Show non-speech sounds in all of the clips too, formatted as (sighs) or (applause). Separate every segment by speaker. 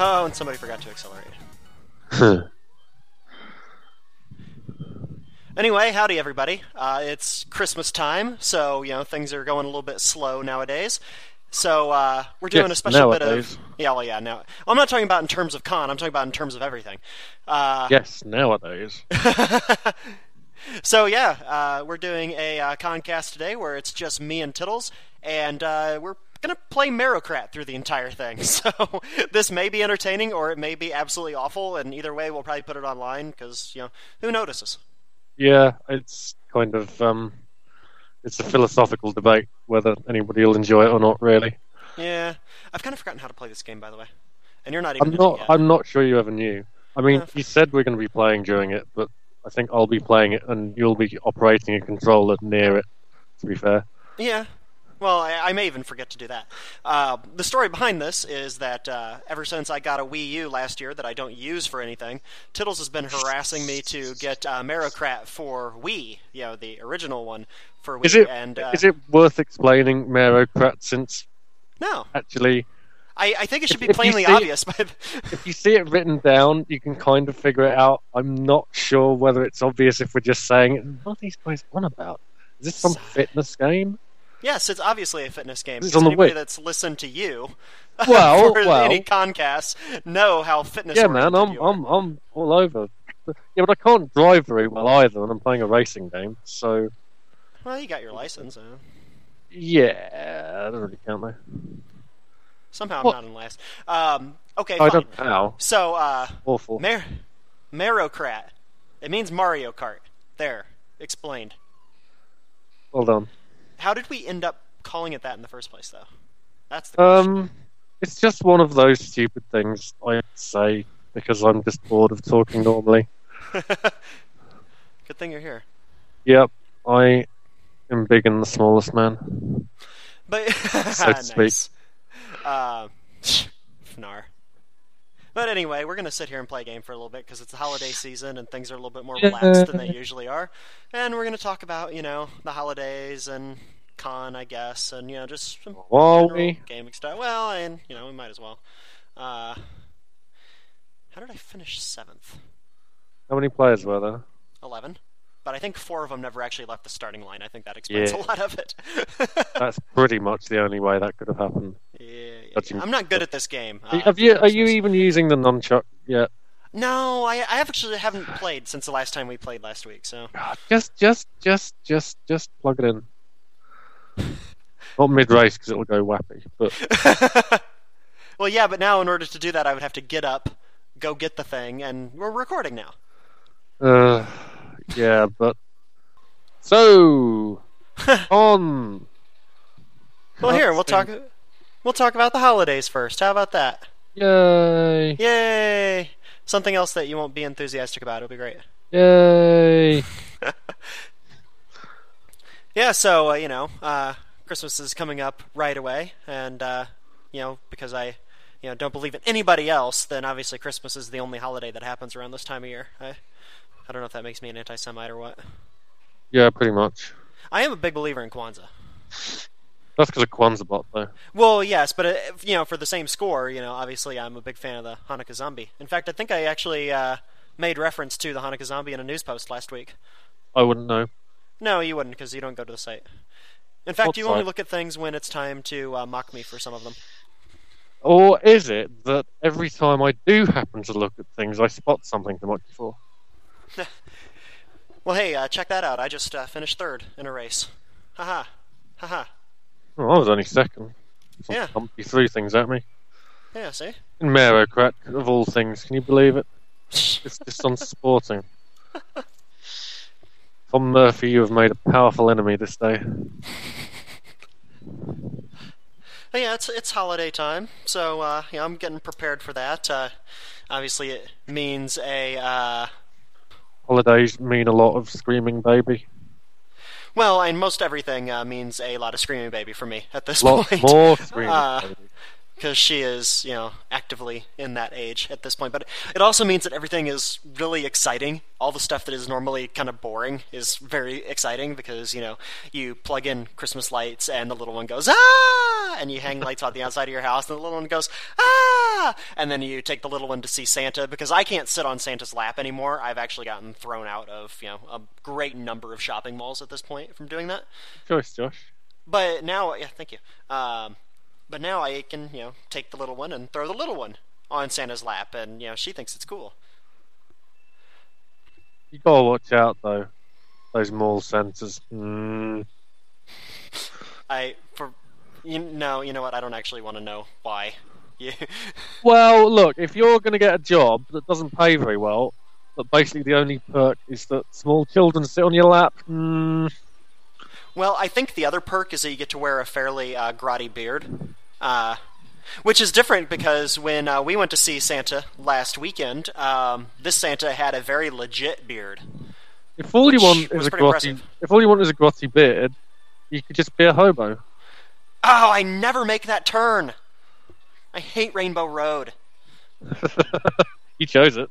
Speaker 1: Oh, and somebody forgot to accelerate. (laughs) Anyway, howdy everybody. Uh, it's Christmas time, so you know things are going a little bit slow nowadays. So uh, we're doing a special bit of yeah, well, yeah. Now well, I'm not talking about in terms of con. I'm talking about in terms of everything. Uh,
Speaker 2: yes, nowadays. (laughs)
Speaker 1: so yeah, uh, we're doing a uh, concast today where it's just me and Tittles, and uh, we're gonna play Mairocrat through the entire thing. (laughs) So this may be entertaining or it may be absolutely awful, and either way, we'll probably put it online because you know who notices.
Speaker 2: Yeah, it's kind of um, it's a philosophical debate whether anybody will enjoy it or not. Really,
Speaker 1: Yeah, I've kind of forgotten how to play this game, by the way, and you're not even.
Speaker 2: I'm not. I'm not sure you ever knew. I mean,
Speaker 1: Uh,
Speaker 2: you said we're going to be playing during it, but I think I'll be playing it and you'll be operating a controller near it. To be fair,
Speaker 1: Yeah. Well, I, I may even forget to do that. Uh, the story behind this is that uh, ever since I got a Wii U last year that I don't use for anything, Tittles has been harassing me to get uh, Mairocrat for Wii, you know, the original one for Wii.
Speaker 2: is it
Speaker 1: and uh,
Speaker 2: is it worth explaining Mairocrat since
Speaker 1: No,
Speaker 2: actually,
Speaker 1: I, I think it should be
Speaker 2: If- you
Speaker 1: plainly obvious. But (laughs)
Speaker 2: if you see it written down, you can kind of figure it out. I'm not sure whether it's obvious if we're just saying. What are these guys on about? Is this some fitness game?
Speaker 1: Yes, it's obviously a fitness game.
Speaker 2: The
Speaker 1: anybody
Speaker 2: Wii.
Speaker 1: that's listened to you (laughs)
Speaker 2: Well,
Speaker 1: for
Speaker 2: well.
Speaker 1: any concasts know how fitness.
Speaker 2: Yeah, man, I'm. I'm I'm all over. Yeah, but I can't drive very well either, and I'm playing a racing game. So
Speaker 1: Well, you got your license. Uh,
Speaker 2: yeah, that doesn't really count though.
Speaker 1: somehow
Speaker 2: What?
Speaker 1: I'm not in last. Um, okay,
Speaker 2: I
Speaker 1: fine.
Speaker 2: don't know.
Speaker 1: So, uh,
Speaker 2: Awful.
Speaker 1: Mar- Mairocrat. It means Mario Kart. There. Explained.
Speaker 2: Well done.
Speaker 1: How did we end up calling it that in the first place, though? That's the question.
Speaker 2: Um, it's just one of those stupid things I say because I'm just bored of talking normally. (laughs) (laughs)
Speaker 1: Good thing you're here.
Speaker 2: Yep, I am big and the smallest man.
Speaker 1: But (laughs)
Speaker 2: So to speak.
Speaker 1: nice. Uh, Fnar. But anyway, we're gonna sit here and play a game for a little bit because it's the holiday (sighs) season and things are a little bit more relaxed than they usually are. And we're gonna talk about you know the holidays and con, I guess, and you know just some
Speaker 2: we?
Speaker 1: gaming style. Well, and you know we might as well. Uh, how did I finish seventh?
Speaker 2: How many players were there?
Speaker 1: Eleven. But I think four of them never actually left the starting line. I think that explains
Speaker 2: Yeah.
Speaker 1: a lot of it. (laughs)
Speaker 2: That's pretty much the only way that could have happened.
Speaker 1: Yeah, yeah, yeah. I'm not good at this game. Uh,
Speaker 2: have you? Are you even using the nunchuck yet?
Speaker 1: No, I, I actually haven't played since the last time we played last week. So
Speaker 2: Just, just, just, just, just plug it in. Not mid race because it'll go wappy. But (laughs)
Speaker 1: well, yeah, but now in order to do that, I would have to get up, go get the thing, and we're recording now.
Speaker 2: uh, yeah, but so (laughs) on.
Speaker 1: Well, here we'll talk. We'll talk about the holidays first. How about that?
Speaker 2: Yay!
Speaker 1: Yay! Something else that you won't be enthusiastic about. It'll be great.
Speaker 2: Yay! (laughs)
Speaker 1: Yeah, so uh, you know, uh, Christmas is coming up right away, and uh, you know, because I, you know, don't believe in anybody else, then obviously Christmas is the only holiday that happens around this time of year. I, I don't know if that makes me an anti-Semite or what.
Speaker 2: Yeah, pretty much.
Speaker 1: I am a big believer in Kwanzaa.
Speaker 2: That's because of Kwanzaa bot, though.
Speaker 1: Well, yes, but uh, you know, for the same score, you know, obviously I'm a big fan of the Hanukkah Zombie. In fact, I think I actually uh, made reference to the Hanukkah Zombie in a news post last week.
Speaker 2: I wouldn't know.
Speaker 1: No, you wouldn't, because you don't go to the site. In fact,
Speaker 2: What
Speaker 1: you only look at things when it's time to uh, mock me for some of them.
Speaker 2: Or is it that every time I do happen to look at things, I spot something to mock you for?
Speaker 1: Well, hey, uh, check that out. I just uh, finished third in a race. Haha. Haha.
Speaker 2: Oh, I was only second.
Speaker 1: Yeah.
Speaker 2: company threw things at me.
Speaker 1: Yeah, see?
Speaker 2: In Mairocrat, of all things, can you believe it? It's just unsporting. (laughs) Tom Murphy, you have made a powerful enemy this day.
Speaker 1: Yeah, it's it's holiday time, so uh, yeah, I'm getting prepared for that. Uh, obviously, it means a uh,
Speaker 2: Holidays mean a lot of screaming baby.
Speaker 1: Well, and most everything uh, means a lot of screaming baby for me at this point.
Speaker 2: more (laughs) screaming
Speaker 1: Uh,
Speaker 2: baby.
Speaker 1: Because she is, you know, actively in that age at this point. But it also means that everything is really exciting. All the stuff that is normally kind of boring is very exciting because, you know, you plug in Christmas lights and the little one goes, ah! And you hang lights on the outside of your house and the little one goes, ah! And then you take the little one to see Santa because I can't sit on Santa's lap anymore. I've actually gotten thrown out of, you know, a great number of shopping malls at this point from doing that.
Speaker 2: Choice, Josh.
Speaker 1: But now, yeah, thank you. Um, but now I can, you know, take the little one and throw the little one on Santa's lap, and you know, she thinks it's cool.
Speaker 2: You gotta watch out though. Those mall centres. Mm.
Speaker 1: I for you know, you know what? I don't actually want to know why. Yeah. (laughs)
Speaker 2: Well, look, if you're going to get a job that doesn't pay very well, but basically the only perk is that small children sit on your lap, mm,
Speaker 1: Well, I think the other perk is that you get to wear a fairly uh, grotty beard, uh, which is different because when uh, we went to see Santa last weekend, um, this Santa had a very legit beard.
Speaker 2: if all you want is a grotty,
Speaker 1: impressive.
Speaker 2: if all you want is a grotty beard, you could just be a hobo.
Speaker 1: Oh, I never make that turn. I hate Rainbow Road. (laughs)
Speaker 2: you chose it.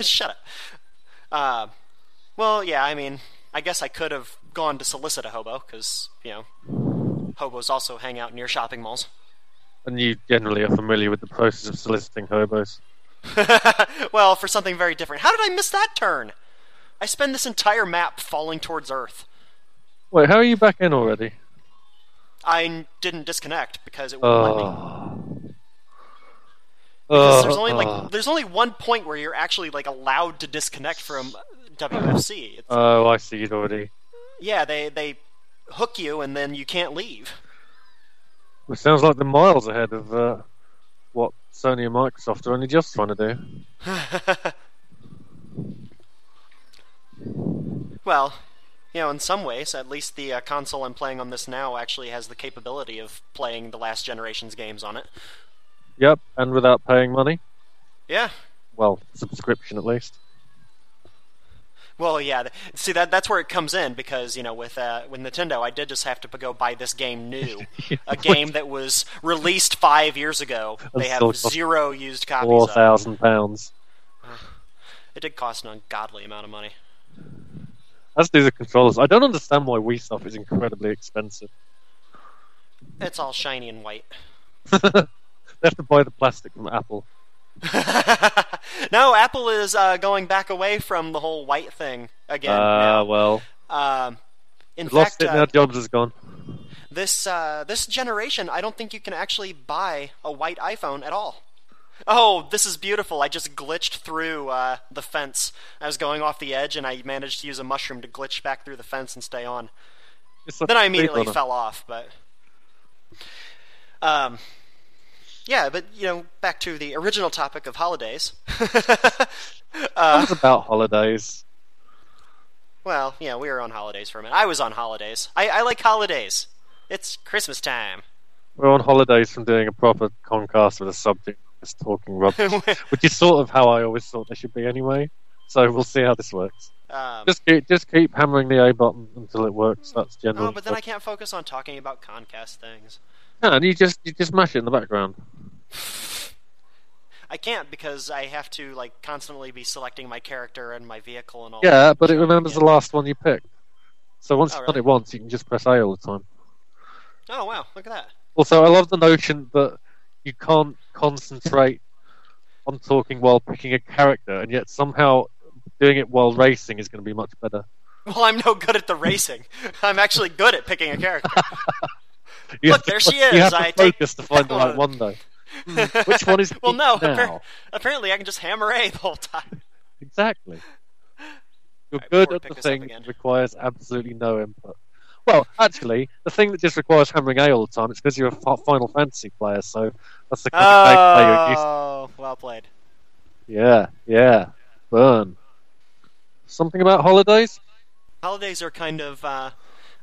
Speaker 1: Shut up. Uh, well, yeah, I mean, I guess I could have gone to solicit a hobo because you know, hobos also hang out near shopping malls.
Speaker 2: And you generally are familiar with the process of soliciting hobos. (laughs)
Speaker 1: well, for something very different. How did I miss that turn? I spend this entire map falling towards Earth.
Speaker 2: Wait, how are you back in already?
Speaker 1: I didn't disconnect because it wouldn't let me.
Speaker 2: Oh.
Speaker 1: Because
Speaker 2: Oh,
Speaker 1: there's ah, only
Speaker 2: oh.
Speaker 1: like ah. there's only one point where you're actually like allowed to disconnect from WFC. It's,
Speaker 2: Oh, I see it already.
Speaker 1: yeah, they they hook you and then you can't leave.
Speaker 2: It sounds like they're miles ahead of uh, what Sony and Microsoft are only just trying to do. (laughs)
Speaker 1: Well, you know, in some ways, at least the uh, console I'm playing on this now actually has the capability of playing the last generation's games on it.
Speaker 2: Yep, and without paying money.
Speaker 1: Yeah.
Speaker 2: Well, subscription at least.
Speaker 1: Well, yeah. See that that's where it comes in because you know with uh, with Nintendo, I did just have to go buy this game new, (laughs) a game that was released five years ago. They have zero used copies.
Speaker 2: Four
Speaker 1: Of. it.
Speaker 2: thousand pounds.
Speaker 1: It did cost an ungodly amount of money.
Speaker 2: As do the controllers. I don't understand why Wii stuff is incredibly expensive.
Speaker 1: It's all shiny and white. (laughs)
Speaker 2: They have to buy the plastic from Apple. (laughs)
Speaker 1: no, Apple is uh, going back away from the whole white thing again.
Speaker 2: Ah, well,
Speaker 1: Um, in
Speaker 2: lost
Speaker 1: fact,
Speaker 2: it
Speaker 1: uh,
Speaker 2: now. Jobs is gone.
Speaker 1: this uh, this generation, I don't think you can actually buy a white iPhone at all. Oh, this is beautiful! I just glitched through uh, the fence. I was going off the edge, and I managed to use a mushroom to glitch back through the fence and stay on.
Speaker 2: Like
Speaker 1: Then I immediately fell off, but um, yeah. But you know, back to the original topic of holidays. (laughs) uh,
Speaker 2: about holidays.
Speaker 1: well, yeah, we were on holidays for a minute. I was on holidays. I, I like holidays. It's Christmas time.
Speaker 2: We're on holidays from doing a proper concast with a subject just talking rubbish, (laughs) which is sort of how I always thought they should be anyway. So we'll see how this works.
Speaker 1: um,
Speaker 2: Just keep, just keep hammering the A button until it works. That's generally.
Speaker 1: Oh, but then I can't focus on talking about Concast things.
Speaker 2: Yeah, and you just you just mash it in the background.
Speaker 1: I can't because I have to like constantly be selecting my character and my vehicle and all.
Speaker 2: Yeah,
Speaker 1: that.
Speaker 2: but it remembers the last one you picked. So once
Speaker 1: Oh,
Speaker 2: you've done
Speaker 1: really?
Speaker 2: it once, you can just press A all the time.
Speaker 1: Oh wow, look at that.
Speaker 2: Also, I love the notion that you can't concentrate on talking while picking a character, and yet somehow doing it while racing is going to be much better.
Speaker 1: Well, I'm no good at the racing. (laughs) I'm actually good at picking a character. Look, there she is.
Speaker 2: You have to
Speaker 1: I take
Speaker 2: focus to find the right (laughs)
Speaker 1: one,
Speaker 2: though. Hmm, Which one is (laughs)
Speaker 1: well, no. appar- apparently, I can just hammer A the whole time.
Speaker 2: Exactly. You're
Speaker 1: Alright,
Speaker 2: good at the thing that requires absolutely no input. Well, actually, the thing that just requires hammering A all the time, it's because you're a Final Fantasy player, so that's the kind of gameplay you're used to.
Speaker 1: Oh, well played.
Speaker 2: Yeah, yeah. Burn. Something about holidays?
Speaker 1: Holidays are kind of, uh,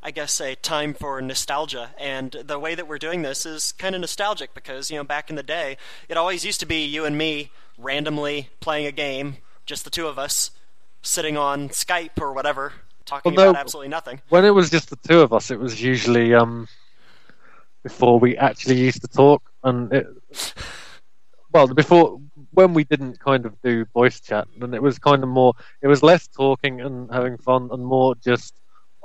Speaker 1: I guess, a time for nostalgia, and the way that we're doing this is kind of nostalgic because, you know, back in the day, it always used to be you and me randomly playing a game, just the two of us, sitting on Skype or whatever, talking
Speaker 2: Well, no.
Speaker 1: about absolutely nothing.
Speaker 2: When it was just the two of us, it was usually um before we actually used to talk and it. Well, before when we didn't kind of do voice chat, then it was kind of more. It was less talking and having fun, and more just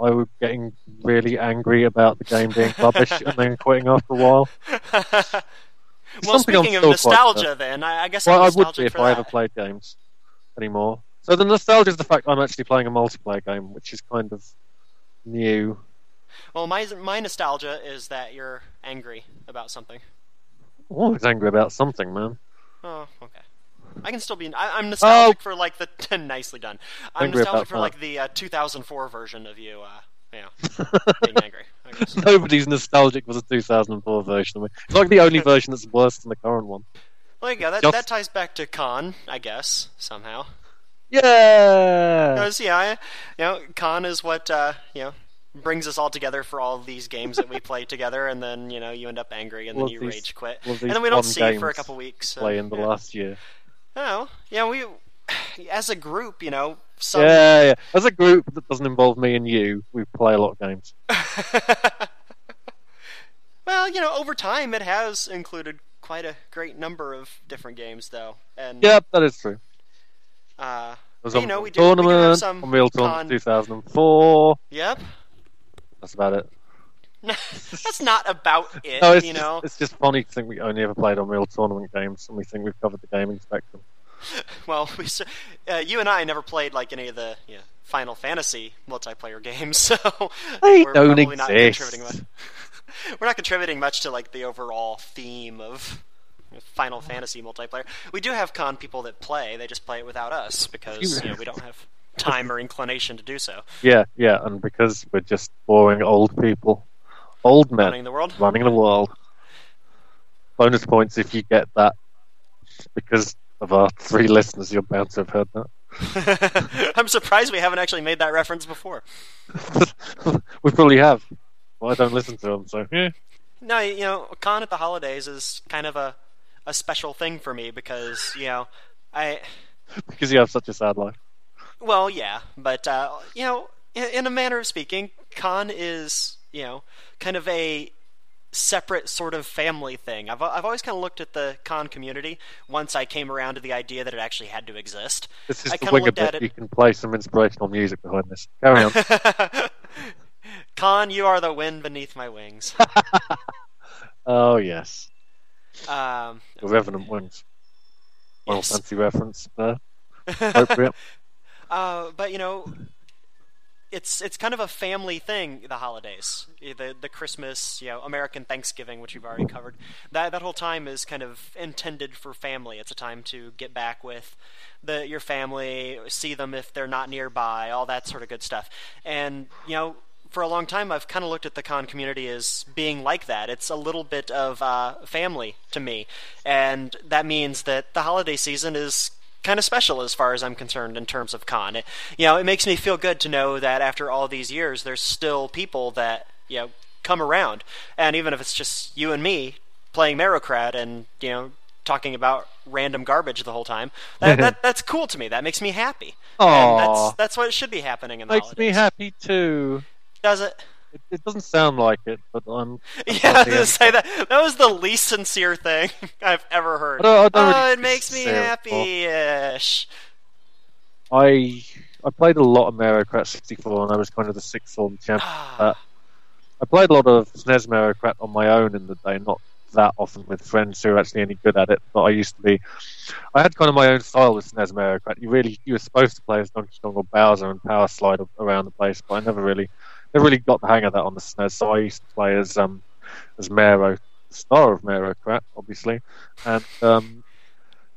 Speaker 2: I was getting really angry about the game being rubbish and then quitting after a while. (laughs)
Speaker 1: well, speaking of nostalgia, then I, I guess
Speaker 2: Well, I would be if I
Speaker 1: that.
Speaker 2: ever played games anymore. So the nostalgia is the fact I'm actually playing a multiplayer game, which is kind of new.
Speaker 1: Well, my my nostalgia is that you're angry about something.
Speaker 2: I'm always angry about something, man.
Speaker 1: Oh, okay. I can still be. I, I'm nostalgic
Speaker 2: Oh.
Speaker 1: for like the (laughs) nicely done. I'm
Speaker 2: Angry
Speaker 1: nostalgic for like the uh, 2004 version of you. Uh, yeah, being (laughs) angry.
Speaker 2: Nobody's nostalgic for the 2004 version of it. It's like the only (laughs) version that's worse than the current one.
Speaker 1: Well, yeah, that
Speaker 2: Just-
Speaker 1: that ties back to CoN, I guess somehow.
Speaker 2: Yeah.
Speaker 1: Because yeah, I- you know, CoN is what uh, you know brings us all together for all these games that we play together, and then you know you end up angry, and then you
Speaker 2: these-
Speaker 1: rage quit, and then we don't see you for a couple weeks. and,
Speaker 2: Play in the
Speaker 1: yeah.
Speaker 2: last year.
Speaker 1: Oh, yeah, we as a group, you know, some
Speaker 2: Yeah, yeah. As a group that doesn't involve me and you, we play a lot of games. (laughs)
Speaker 1: well, you know, over time it has included quite a great number of different games, though, and
Speaker 2: Yeah, that is true.
Speaker 1: uh, You know, we do- we do have
Speaker 2: Tournament,
Speaker 1: some
Speaker 2: Unreal Tournament
Speaker 1: con-
Speaker 2: 2004.
Speaker 1: yep,
Speaker 2: That's about it. (laughs)
Speaker 1: that's not about it,
Speaker 2: No, it's
Speaker 1: you
Speaker 2: just,
Speaker 1: know.
Speaker 2: it's just funny to think we only ever played Unreal Tournament games, and we think we've covered the gaming spectrum. (laughs)
Speaker 1: Well, we, uh, you and I never played like any of the you know, Final Fantasy multiplayer games, (laughs) so
Speaker 2: They
Speaker 1: we're
Speaker 2: don't
Speaker 1: probably not contributing much. we're not contributing much to like the overall theme of Final Fantasy multiplayer. We do have con people that play; they just play it without us because you know, we don't have time or inclination to do so.
Speaker 2: Yeah, yeah, and because we're just boring old people, old men
Speaker 1: Running the world.
Speaker 2: running the world. Bonus points if you get that, because of our three listeners, you're bound to have heard that. (laughs)
Speaker 1: I'm surprised we haven't actually made that reference before. (laughs)
Speaker 2: we probably have. Well, I don't listen to them, so yeah.
Speaker 1: No, you know, con at the holidays is kind of a a special thing for me because you know, I (laughs)
Speaker 2: Because you have such a sad life.
Speaker 1: well, yeah, but uh, you know, in, in a manner of speaking, con is you know kind of a separate sort of family thing. I've I've always kind of looked at the con community once I came around to the idea that it actually had to exist.
Speaker 2: This is
Speaker 1: I
Speaker 2: the wing
Speaker 1: looked
Speaker 2: bit.
Speaker 1: at it-
Speaker 2: You can play some inspirational music behind this. Carry on. (laughs)
Speaker 1: con, you are the wind beneath my wings. (laughs)
Speaker 2: oh yes,
Speaker 1: Um,
Speaker 2: the Revenant wings. Well,
Speaker 1: Yes.
Speaker 2: Fantasy reference there. (laughs) Appropriate.
Speaker 1: Uh, but you know, it's it's kind of a family thing. The holidays, the the Christmas, you know, American Thanksgiving, which we've already covered. That that whole time is kind of intended for family. It's a time to get back with the your family, see them if they're not nearby, all that sort of good stuff. And you know. For a long time, I've kind of looked at the con community as being like that. It's a little bit of uh, family to me, and that means that the holiday season is kind of special as far as I'm concerned in terms of con. It, you know, it makes me feel good to know that after all these years, there's still people that you know come around, and even if it's just you and me playing Mairocrat and you know talking about random garbage the whole time, (laughs) that, that that's cool to me. That makes me happy, and that's that's what should be happening in the
Speaker 2: Makes me happy too.
Speaker 1: Does it?
Speaker 2: It, it doesn't sound like it, but I'm. I'm
Speaker 1: Yeah, I was gonna say that. That was the least sincere thing (laughs) I've ever heard.
Speaker 2: I don't- I don't
Speaker 1: oh,
Speaker 2: really
Speaker 1: it makes me happy-ish.
Speaker 2: I I played a lot of Mairocrat 64, and I was kind of the sixth form champion. Uh, I played a lot of SNES Mairocrat on my own in the day, not that often with friends who are actually any good at it. But I used to be. I had kind of my own style with SNES Mairocrat. You really you were supposed to play as Donkey Kong or Bowser and power slide around the place, but I never really never really got the hang of that on the SNES. So I used to play as um as Mero, star of Mairocrat, obviously, and um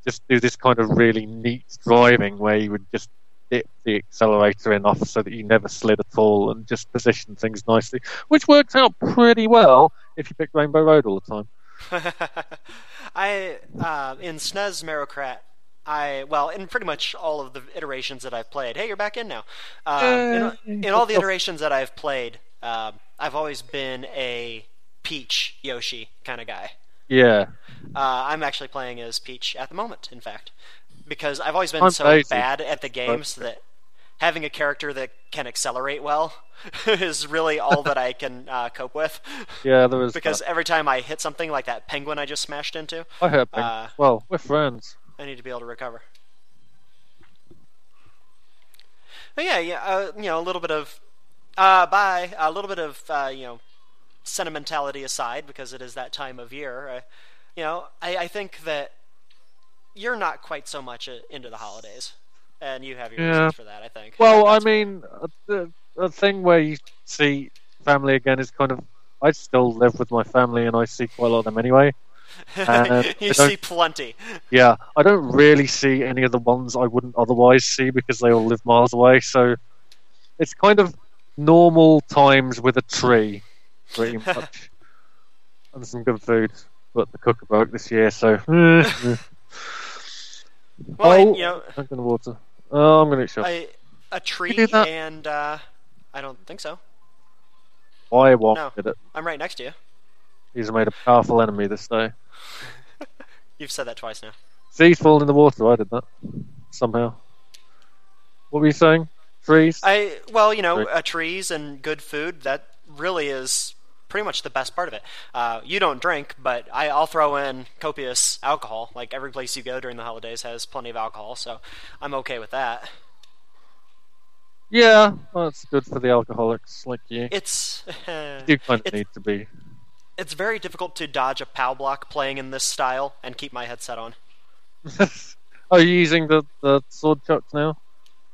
Speaker 2: just do this kind of really neat driving where you would just dip the accelerator enough so that you never slid at all and just position things nicely, which worked out pretty well if you picked Rainbow Road all the time. (laughs)
Speaker 1: I uh, in SNES Mairocrat. I well, in pretty much all of the iterations that I've played. Hey, you're back in now. Uh, in, in all the iterations that I've played, uh, I've always been a Peach Yoshi kind of guy.
Speaker 2: Yeah,
Speaker 1: Uh, I'm actually playing as Peach at the moment, in fact, because I've always been
Speaker 2: I'm
Speaker 1: so
Speaker 2: Daisy.
Speaker 1: bad at the games that having a character that can accelerate well (laughs) is really all that I can uh, cope with. (laughs)
Speaker 2: Yeah, there is. (laughs)
Speaker 1: Because
Speaker 2: that.
Speaker 1: every time I hit something like that penguin I just smashed into,
Speaker 2: I hurt.
Speaker 1: uh,
Speaker 2: well, we're friends.
Speaker 1: I need to be able to recover. But yeah, yeah, uh, you know, a little bit of, uh, bye, a little bit of, uh, you know, sentimentality aside, because it is that time of year. Uh, you know, I, I think that you're not quite so much uh, into the holidays, and you have your
Speaker 2: Yeah.
Speaker 1: reasons for that. I think.
Speaker 2: Well, I mean, uh, the, the thing where you see family again is kind of. I still live with my family, and I see quite a lot of them anyway. Uh, (laughs)
Speaker 1: you see plenty. (laughs)
Speaker 2: Yeah, I don't really see any of the ones I wouldn't otherwise see because they all live miles away. So it's kind of normal times with a tree, pretty (laughs) much, and some good food. But the cooker broke this year, so. eh,
Speaker 1: Well, I-
Speaker 2: oh,
Speaker 1: you know,
Speaker 2: I'm gonna water. Oh, I'm gonna shut.
Speaker 1: a, a tree, and uh, I don't think so.
Speaker 2: I walked
Speaker 1: no.
Speaker 2: it.
Speaker 1: I'm right next to you.
Speaker 2: He's made a powerful enemy this day. (laughs)
Speaker 1: You've said that twice now.
Speaker 2: See, he's fallen in the water. I did that somehow. What were you saying? Trees?
Speaker 1: I well, you know, uh, trees and good food. That really is pretty much the best part of it. Uh, you don't drink, but I, I'll throw in copious alcohol. Like every place you go during the holidays has plenty of alcohol, so I'm okay with that.
Speaker 2: Yeah, well, it's good for the alcoholics like you.
Speaker 1: It's (laughs)
Speaker 2: You kind of need to be.
Speaker 1: It's very difficult to dodge a POW block playing in this style and keep my headset on. (laughs)
Speaker 2: Are you using the, the sword chucks now?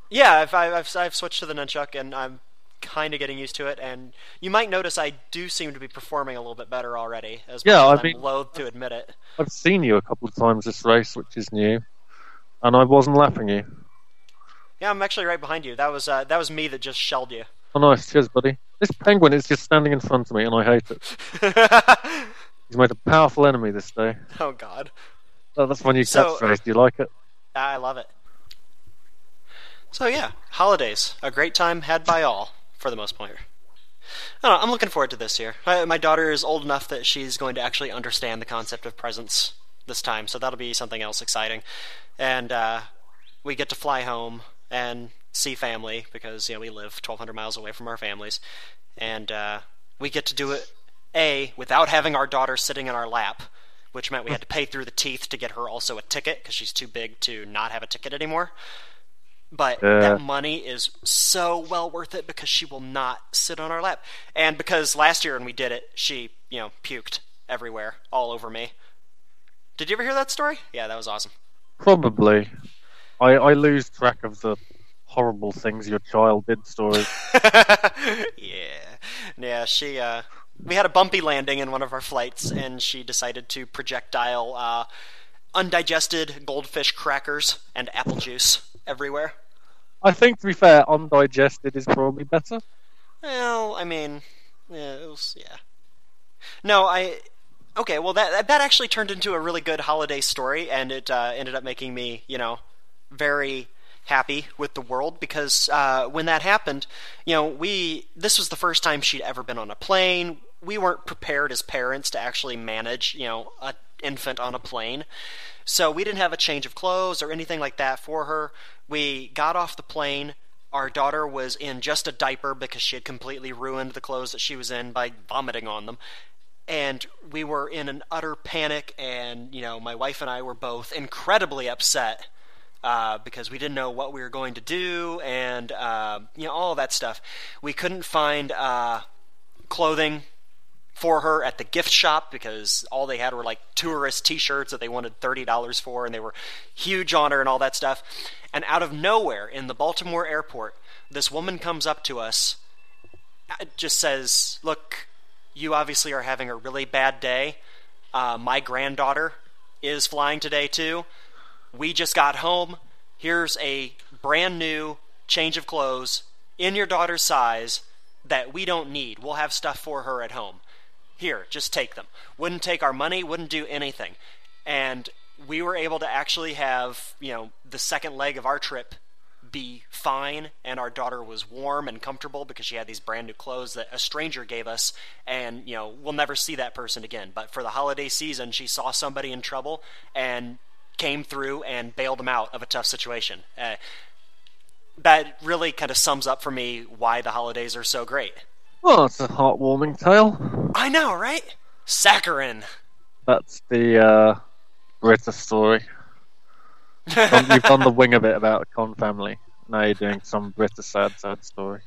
Speaker 1: Yeah, I've, I've, I've, I've switched to the nunchuck and I'm kind of getting used to it. And you might notice I do seem to be performing a little bit better already, as
Speaker 2: Yeah, I
Speaker 1: as I'm
Speaker 2: mean-
Speaker 1: loath to admit it.
Speaker 2: I've seen you a couple of times this race, which is new, and I wasn't laughing you.
Speaker 1: Yeah, I'm actually right behind you. That was uh, that was me that just shelled you.
Speaker 2: Oh, nice, cheers, buddy. This penguin is just standing in front of me, and I hate it. (laughs) He's made a powerful enemy this day.
Speaker 1: oh God,
Speaker 2: Oh, that's my new
Speaker 1: So-
Speaker 2: catchphrase. Do you like it?
Speaker 1: I love it. So yeah, holidays, a great time had by all for the most part. I don't know, I'm looking forward to this year. I, my daughter is old enough that she's going to actually understand the concept of presents this time, so that'll be something else exciting. And uh, we get to fly home and see family because you know we live 1,200 miles away from our families, and uh, we get to do it a without having our daughter sitting in our lap, which meant we had to pay through the teeth to get her also a ticket because she's too big to not have a ticket anymore. But
Speaker 2: Yeah.
Speaker 1: that money is so well worth it because she will not sit on our lap. And because last year when we did it, she, you know, puked everywhere, all over me. Did you ever hear that story? Yeah, that was awesome.
Speaker 2: Probably. I, I lose track of the horrible things your child did stories. (laughs)
Speaker 1: yeah. Yeah, she uh we had a bumpy landing in one of our flights and she decided to projectile uh undigested goldfish crackers and apple juice everywhere.
Speaker 2: I think, to be fair, undigested is probably better.
Speaker 1: Well, I mean, yeah, it was yeah. No, I okay. Well, that that actually turned into a really good holiday story, and it uh, ended up making me, you know, very happy with the world because uh, when that happened, you know, we this was the first time she'd ever been on a plane. We weren't prepared as parents to actually manage, you know, a infant on a plane. So we didn't have a change of clothes or anything like that for her. We got off the plane. Our daughter was in just a diaper because she had completely ruined the clothes that she was in by vomiting on them. And we were in an utter panic, and, you know, my wife and I were both incredibly upset uh, because we didn't know what we were going to do, and, uh, you know, all that stuff. We couldn't find uh, clothing for her at the gift shop because all they had were like tourist t-shirts that they wanted $30 for and they were huge on her and all that stuff. And out of nowhere in the baltimore airport this woman comes up to us uh, just says look you obviously are having a really bad day. Uh, my granddaughter is flying today too we just got home here's a brand new change of clothes in your daughter's size that we don't need we'll have stuff for her at home here, just take them. Wouldn't take our money, wouldn't do anything. And we were able to actually have, you know, the second leg of our trip be fine and our daughter was warm and comfortable because she had these brand new clothes that a stranger gave us and you know we'll never see that person again but for the holiday season she saw somebody in trouble and came through and bailed them out of a tough situation uh, that really kind of sums up for me why the holidays are so great.
Speaker 2: Well, it's a heartwarming tale.
Speaker 1: I know, right? Saccharin.
Speaker 2: That's the uh, Britta story. Um, You've done the wing of it about the Con family. Now you're doing some Britta sad, sad story.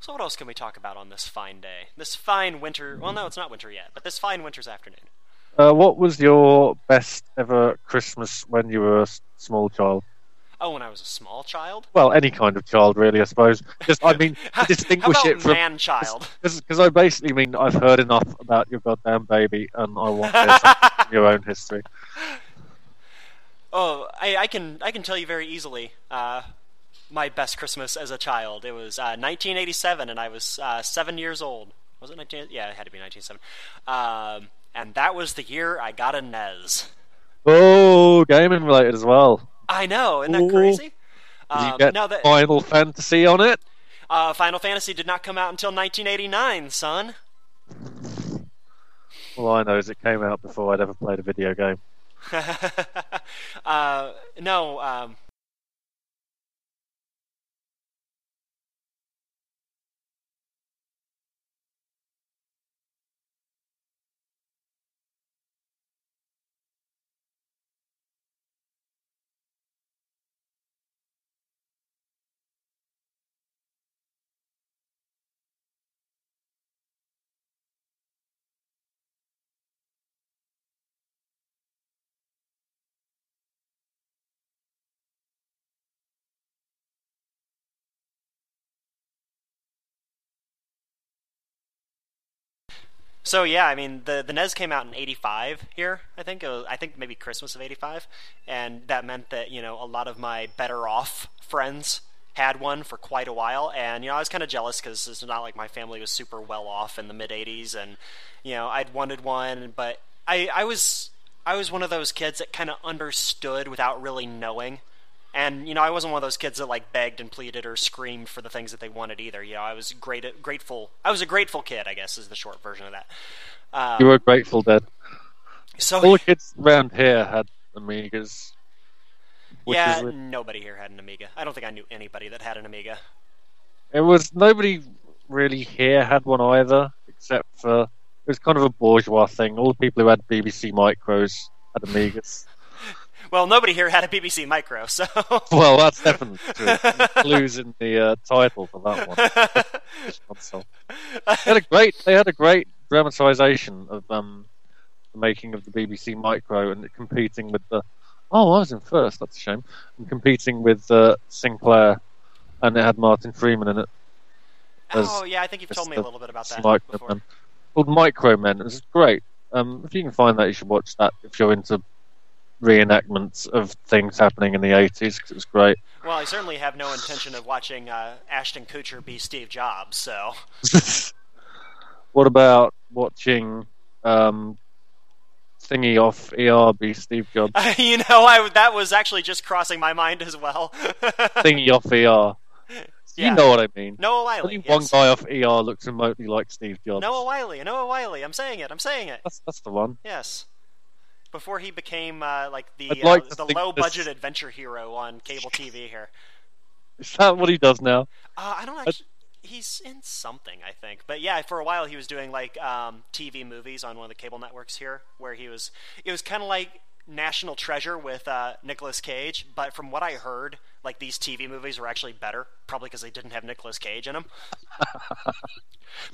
Speaker 1: So what else can we talk about on this fine day? This fine winter. Well, no, it's not winter yet, but this fine winter's afternoon.
Speaker 2: Uh, what was your best ever Christmas when you were a small child?
Speaker 1: Oh, when I was a small child.
Speaker 2: Well, any kind of child, really, I suppose. Just, I (laughs) mean, to distinguish it from
Speaker 1: man child? (laughs)
Speaker 2: because I basically mean I've heard enough about your goddamn baby, and I want to (laughs) your own history.
Speaker 1: Oh, I, I can I can tell you very easily. Uh, my best Christmas as a child. It was uh, 1987, and I was uh, seven years old. Was it 19? Yeah, it had to be 1987. Um, and that was the year I got a NES.
Speaker 2: Oh, gaming related as well.
Speaker 1: I know, isn't that
Speaker 2: Ooh.
Speaker 1: crazy?
Speaker 2: Did
Speaker 1: Um,
Speaker 2: you get
Speaker 1: no, that
Speaker 2: Final Fantasy on it?
Speaker 1: uh, Final Fantasy did not come out until 1989, son.
Speaker 2: All I know is it came out before I'd ever played a video game. (laughs)
Speaker 1: uh, no, um, So yeah, I mean the the NES came out in '85 here. I think it was, I think maybe Christmas of '85, and that meant that you know a lot of my better off friends had one for quite a while, and you know I was kind of jealous because it's not like my family was super well off in the mid '80s, and you know I'd wanted one, but I I was I was one of those kids that kind of understood without really knowing. And you know, I wasn't one of those kids that like begged and pleaded or screamed for the things that they wanted either. You know, I was great, grateful. I was a grateful kid, I guess, is the short version of that. Um,
Speaker 2: You were Grateful Dead.
Speaker 1: so
Speaker 2: All the kids around here had Amigas. Which
Speaker 1: yeah, nobody here had an Amiga. I don't think I knew anybody that had an Amiga.
Speaker 2: it was nobody really here had one either, except for it was kind of a bourgeois thing. All the people who had BBC micros had Amigas.
Speaker 1: Well, nobody here had a BBC Micro, so (laughs)
Speaker 2: well, that's definitely true. (laughs) Clues in the uh, title for that one. They had a great. They had a great dramatization of um, the making of the BBC Micro and competing with the. Oh, I was in first. That's a shame. And competing with uh, Sinclair, and it had Martin Freeman in it.
Speaker 1: oh yeah, I think you've told me a little bit about that
Speaker 2: Micro Men.
Speaker 1: before.
Speaker 2: Called Micro Men. It was great. Um, if you can find that, you should watch that. If you're into reenactments of things happening in the 80s, because it was great.
Speaker 1: Well, I certainly have no intention of watching uh, Ashton Kutcher be Steve Jobs, so (laughs)
Speaker 2: what about watching um, Thingy off ER be Steve Jobs? (laughs)
Speaker 1: you know, I that was actually just crossing my mind as well. (laughs)
Speaker 2: Thingy off ER.
Speaker 1: Yeah.
Speaker 2: You know what I mean.
Speaker 1: Noah
Speaker 2: Only
Speaker 1: Wyle.
Speaker 2: one
Speaker 1: yes.
Speaker 2: guy off ER looks remotely like Steve Jobs.
Speaker 1: Noah Wyle. Noah Wyle. I'm saying it. I'm saying it.
Speaker 2: That's, that's the one.
Speaker 1: Yes. Before he became uh, like the
Speaker 2: I'd like
Speaker 1: uh, the low budget adventure hero on cable TV here.
Speaker 2: Is that what he does now?
Speaker 1: Uh, I don't actually. He's in something, I think. But yeah, for a while he was doing like um, TV movies on one of the cable networks here, where he was. It was kind of like National Treasure with uh, Nicolas Cage, but from what I heard, like these TV movies were actually better, probably because they didn't have Nicolas Cage in them. (laughs)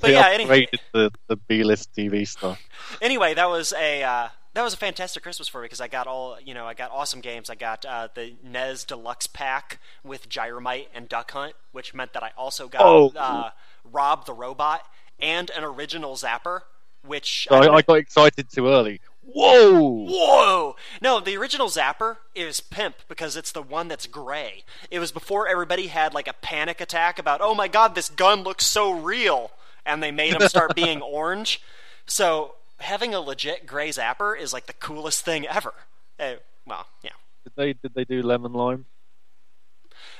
Speaker 1: but yeah, any,
Speaker 2: upgraded the, the B-list TV stuff.
Speaker 1: anyway, that was a uh, that was a fantastic Christmas for me because I got all you know I got awesome games. I got uh, the NES Deluxe Pack with Gyromite and Duck Hunt, which meant that I also got
Speaker 2: Oh.
Speaker 1: uh, Rob the Robot and an original Zapper. Which
Speaker 2: I,
Speaker 1: don't-
Speaker 2: I got excited too early. Whoa!
Speaker 1: Whoa! No, the original Zapper is pimp because it's the one that's gray. It was before everybody had like a panic attack about, oh my god, this gun looks so real, and they made him start (laughs) being orange. So having a legit gray Zapper is like the coolest thing ever. Eh, well, yeah.
Speaker 2: Did they did they do lemon lime?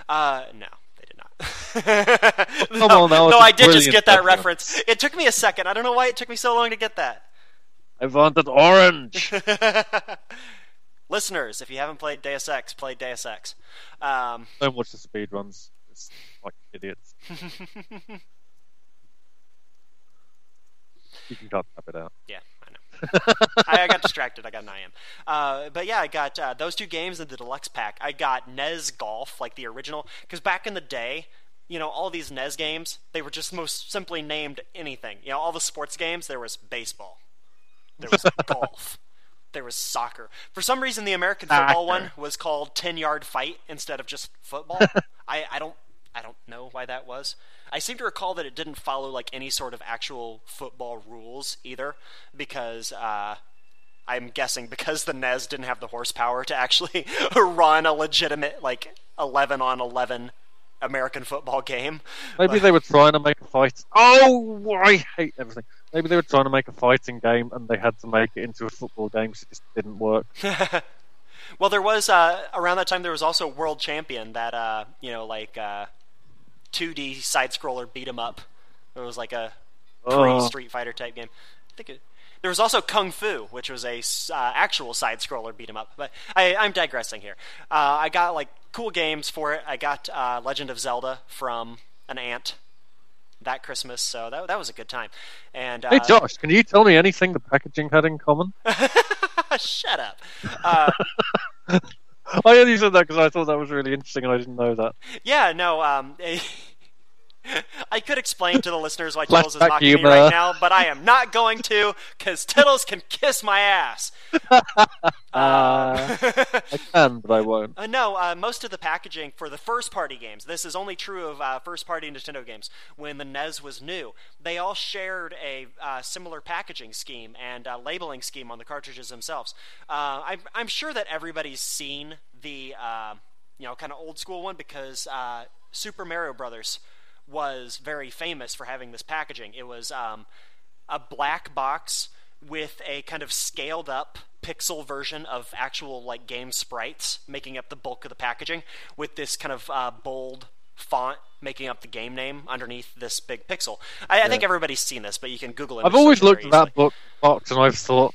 Speaker 1: Uh, no. they did not. (laughs)
Speaker 2: come
Speaker 1: no,
Speaker 2: on,
Speaker 1: no, I did just get that
Speaker 2: reference.
Speaker 1: reference. It took me a second. I don't know why it took me so long to get that.
Speaker 2: I wanted orange. (laughs)
Speaker 1: Listeners, if you haven't played Deus Ex, play Deus Ex. Um,
Speaker 2: Don't watch the speed runs. just like idiots. (laughs) you can cut it out.
Speaker 1: Yeah, I know. (laughs) I, I got distracted. I got an IM. Uh, but yeah, I got uh, those two games in the deluxe pack. I got NES Golf, like the original, because back in the day, you know, all these NES games, they were just most simply named anything. You know, all the sports games, there was baseball, there was (laughs) golf, there was soccer. For some reason, the American football one was called Ten Yard Fight instead of just football. (laughs) I, I don't I don't know why that was. I seem to recall that it didn't follow like any sort of actual football rules either, because uh, I'm guessing because the NES didn't have the horsepower to actually (laughs) run a legitimate like 11 on 11 American football game.
Speaker 2: Maybe they were trying to make a fight. Oh, I hate everything. Maybe they were trying to make a fighting game and they had to make it into a football game, so it just didn't work. (laughs)
Speaker 1: well, there was uh, around that time there was also World Champion that uh, you know like uh, 2D side scroller beat 'em up. It was like a pre Street Fighter type game. I think it, there was also Kung Fu, which was a uh, actual side scroller beat 'em up. But I, am digressing here. Uh, I got like cool games for it. I got uh, Legend of Zelda from an aunt that Christmas, so that that was a good time. And
Speaker 2: hey, Josh, can you tell me anything the packaging had in common? (laughs)
Speaker 1: Shut up. (laughs) (laughs)
Speaker 2: I only said that because I thought that was really interesting, and I didn't know that.
Speaker 1: Yeah, no. Um, (laughs) (laughs) I could explain to the listeners why Tittles is mocking me right now, but I am not going to because Tittles can kiss my ass. (laughs) uh,
Speaker 2: I can, but I won't. (laughs)
Speaker 1: Uh, no, uh, most of the packaging for the first party games, this is only true of uh, first party Nintendo games, when the NES was new, they all shared a uh, similar packaging scheme and uh, labeling scheme on the cartridges themselves. I'm, I'm, sure that everybody's seen the you know kind of old school one because Super Mario Brothers was very famous for having this packaging. It was um, a black box with a kind of scaled up pixel version of actual like game sprites making up the bulk of the packaging with this kind of uh, bold font making up the game name underneath this big pixel. I, yeah. I think everybody's seen this, but you can Google it.
Speaker 2: I've always looked at that book box and I've thought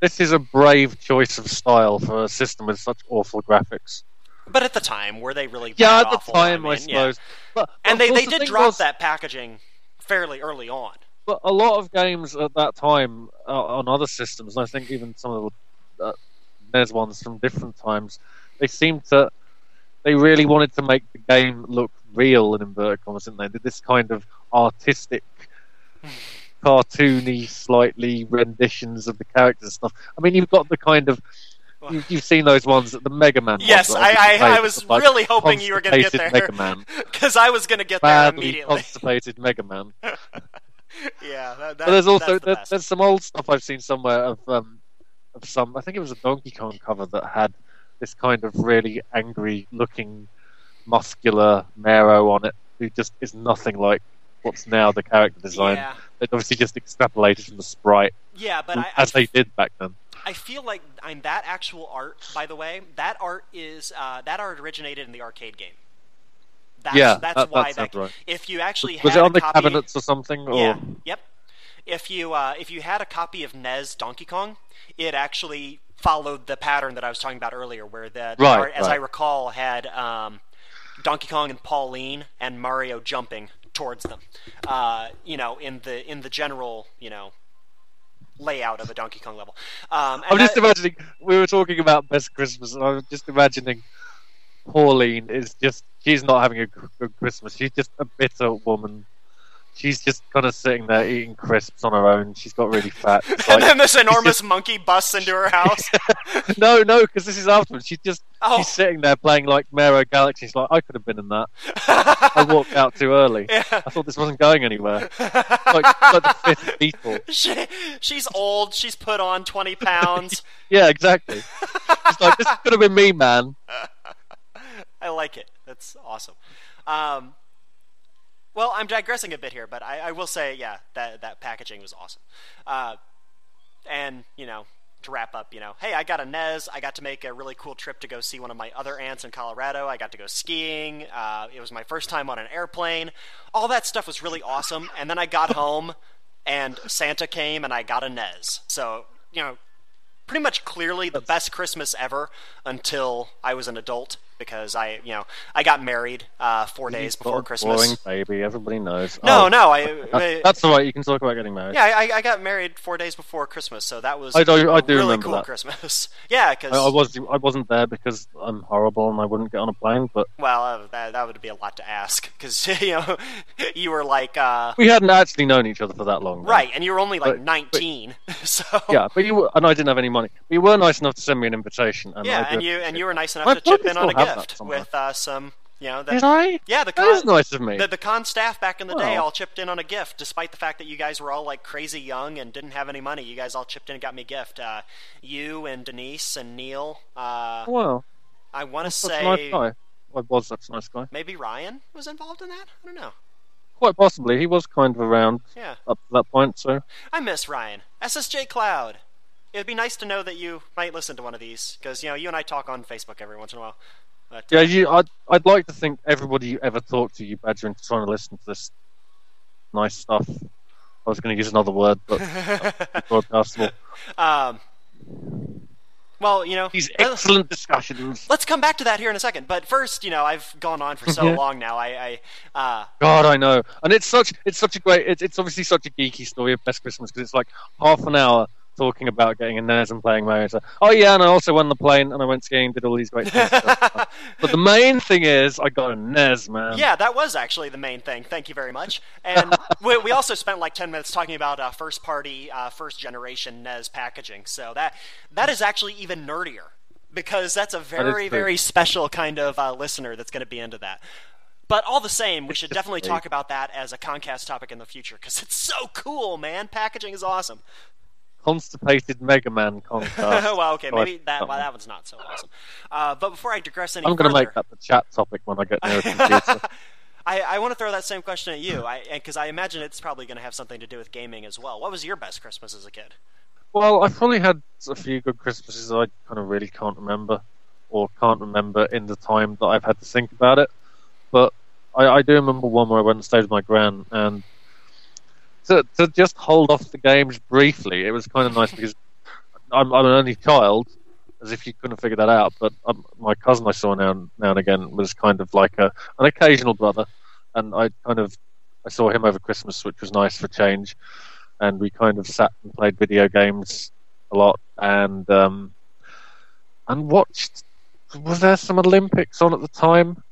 Speaker 2: this is a brave choice of style for a system with such awful graphics.
Speaker 1: But at the time, were they really?
Speaker 2: Yeah, at
Speaker 1: the
Speaker 2: time, I, mean, I suppose. Yeah.
Speaker 1: But, and they, they did drop was, that packaging fairly early on.
Speaker 2: But a lot of games at that time uh, on other systems, and I think even some of the uh, NES ones from different times, they seemed to they really wanted to make the game look real in inverted commas, didn't they? Did this kind of artistic, (sighs) cartoony, slightly renditions of the characters and stuff. I mean, you've got the kind of you, have seen those ones, at the Mega Man.
Speaker 1: Yes, I, I, I, was like really hoping you were going to get there. Mega Man. (laughs) Because I was going to get there immediately.
Speaker 2: constipated Mega Man. (laughs)
Speaker 1: yeah, that, that,
Speaker 2: but there's also the there, there's some old stuff I've seen somewhere of um, of some. I think it was a Donkey Kong cover that had this kind of really angry looking, muscular Mero on it, who just is nothing like what's now the character design. Yeah. It obviously just extrapolated from the sprite.
Speaker 1: Yeah, but I,
Speaker 2: as I, they did back then.
Speaker 1: I feel like I'm that actual art. By the way, that art is uh, that art originated in the arcade game. That's,
Speaker 2: yeah,
Speaker 1: that's
Speaker 2: that,
Speaker 1: why
Speaker 2: that.
Speaker 1: Right. If you actually
Speaker 2: was
Speaker 1: it
Speaker 2: on the
Speaker 1: copy,
Speaker 2: cabinets or something? Or?
Speaker 1: Yeah. Yep. If you uh, if you had a copy of NES Donkey Kong, it actually followed the pattern that I was talking about earlier, where the, the
Speaker 2: right,
Speaker 1: art, as
Speaker 2: right.
Speaker 1: I recall, had um, Donkey Kong and Pauline and Mario jumping towards them. Uh, you know, in the in the general you know layout of a Donkey Kong level. Um,
Speaker 2: I'm just that, imagining we were talking about Best Christmas, and I'm just imagining Pauline is just she's not having a good Christmas. She's just a bitter woman she's just kind of sitting there eating crisps on her own. She's got really fat.
Speaker 1: Like, (laughs) and then this enormous just... monkey busts into her house. (laughs)
Speaker 2: no, no, because this is afterwards. She's just oh. she's sitting there playing like Mario Galaxy. She's like, I could have been in that. I walked out too early. (laughs) Yeah. I thought this wasn't going anywhere. like, like the fifth.
Speaker 1: She, she's old. She's put on twenty pounds.
Speaker 2: yeah, exactly. She's like, this could have been me, man.
Speaker 1: I like it. That's awesome. Um, well, I'm digressing a bit here, but I, I will say, yeah, that that packaging was awesome. Uh, and you know, to wrap up, you know, hey, I got a NES. I got to make a really cool trip to go see one of my other aunts in Colorado. I got to go skiing. Uh, it was my first time on an airplane. All that stuff was really awesome. And then I got home, and Santa came, and I got a NES. So you know, pretty much clearly the best Christmas ever until I was an adult because I, you know, I got married uh, four days before Christmas.
Speaker 2: Boring baby, everybody knows.
Speaker 1: No,
Speaker 2: Oh,
Speaker 1: no, I. (laughs) I-
Speaker 2: that's all right. You can talk about getting married.
Speaker 1: yeah, I, I got married four days before Christmas, so that was
Speaker 2: I do- I
Speaker 1: a
Speaker 2: do
Speaker 1: really
Speaker 2: remember
Speaker 1: cool
Speaker 2: that.
Speaker 1: Christmas. (laughs) yeah, because
Speaker 2: I, I was I wasn't there because I'm horrible and I wouldn't get on a plane. But
Speaker 1: well, uh, that, that would be a lot to ask because (laughs) you know you were like uh,
Speaker 2: we hadn't actually known each other for that long.
Speaker 1: right, and you were only like
Speaker 2: But-
Speaker 1: 19, so
Speaker 2: Yeah, but you were, and I didn't have any money. But you were nice enough to send me an invitation. And
Speaker 1: yeah,
Speaker 2: I
Speaker 1: and you and you were nice
Speaker 2: I
Speaker 1: enough to chip in on a
Speaker 2: that
Speaker 1: gift with uh, some, you know, the,
Speaker 2: Did I?
Speaker 1: yeah, the
Speaker 2: That is
Speaker 1: con,
Speaker 2: nice of me.
Speaker 1: the, the con staff back in the day all chipped in on a gift, despite the fact that you guys were all like crazy young and didn't have any money. You guys all chipped in and got me a gift. Uh, you and Denise and Neil. Uh,
Speaker 2: Well,
Speaker 1: I want to say
Speaker 2: a nice guy. I was such a nice guy.
Speaker 1: maybe Ryan was involved in that. I don't know.
Speaker 2: Quite possibly, he was kind of around
Speaker 1: Yeah,
Speaker 2: up to that point. So
Speaker 1: I miss Ryan. SSJ Cloud. It'd be nice to know that you might listen to one of these because you know you and I talk on Facebook every once in a while. But,
Speaker 2: yeah, you. I'd, I'd like to think everybody you ever talk to, you badger into trying to listen to this nice stuff. I was going to use another word, but (laughs) broadcastable.
Speaker 1: um, well, you know,
Speaker 2: These excellent discussions.
Speaker 1: let's come back to that here in a second. But first, you know, I've gone on for so
Speaker 2: Yeah.
Speaker 1: long now. I, I uh,
Speaker 2: God, I know, and it's such it's such a great it's, it's obviously such a geeky story of Best Christmas because it's like half an hour talking about getting a NES and playing Mario. Like, oh yeah, and I also won the plane and I went skiing, and did all these great things. (laughs) but the main thing is I got a NES, man.
Speaker 1: yeah, that was actually the main thing. Thank you very much. And (laughs) we, we also spent like ten minutes talking about uh, first party, uh, first generation NES packaging. So that that is actually even nerdier because that's a very
Speaker 2: true.
Speaker 1: very special kind of uh, listener that's going to be into that. But all the same, we should definitely talk about that as a Concast topic in the future because it's so cool, man. Packaging is awesome.
Speaker 2: Constipated Mega Man (laughs) Concast.
Speaker 1: well, okay, maybe that well, that one's not so awesome. Uh, but before I digress any
Speaker 2: I'm going to make that the chat topic when I get near a (laughs) computer.
Speaker 1: I, I want to throw that same question at you, because I, imagine it's probably going to have something to do with gaming as well. What was your best Christmas as a kid?
Speaker 2: Well, I've probably had a few good Christmases I kind of really can't remember, or can't remember in the time that I've had to think about it. But I, I do remember one where I went and stayed with my gran, and to, to just hold off the games briefly, it was kind of nice because I'm, I'm an only child, as if you couldn't figure that out. But um, my cousin I saw now, now and again was kind of like a, an occasional brother, and I kind of I saw him over Christmas, which was nice for change and we kind of sat and played video games a lot and um, and watched. Was there some Olympics on at the time?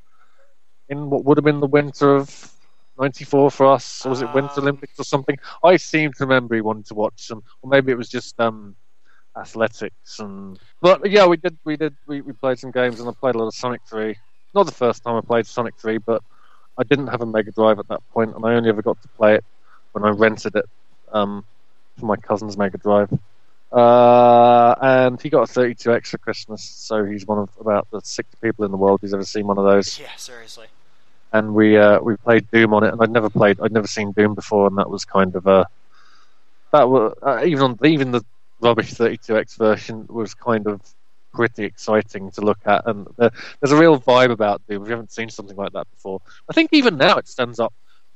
Speaker 2: In what would have been the winter of '94 for us, or was it Winter
Speaker 1: Um,
Speaker 2: Olympics or something? I seem to remember he wanted to watch some, or maybe it was just um, athletics and. But yeah, we did, we did, we, we played some games, and I played a lot of Sonic Three. Not the first time I played Sonic Three, but I didn't have a Mega Drive at that point, and I only ever got to play it when I rented it um, for my cousin's Mega Drive. Uh, and he got a 32X for Christmas, so he's one of about the six people in the world who's ever seen one of those.
Speaker 1: Yeah, seriously.
Speaker 2: And we uh, we played Doom on it, and I'd never played, I'd never seen Doom before, and that was kind of a that was uh, even on even the rubbish 32X version was kind of pretty exciting to look at, and there, there's a real vibe about Doom. If you haven't seen something like that before, I think even now it stands up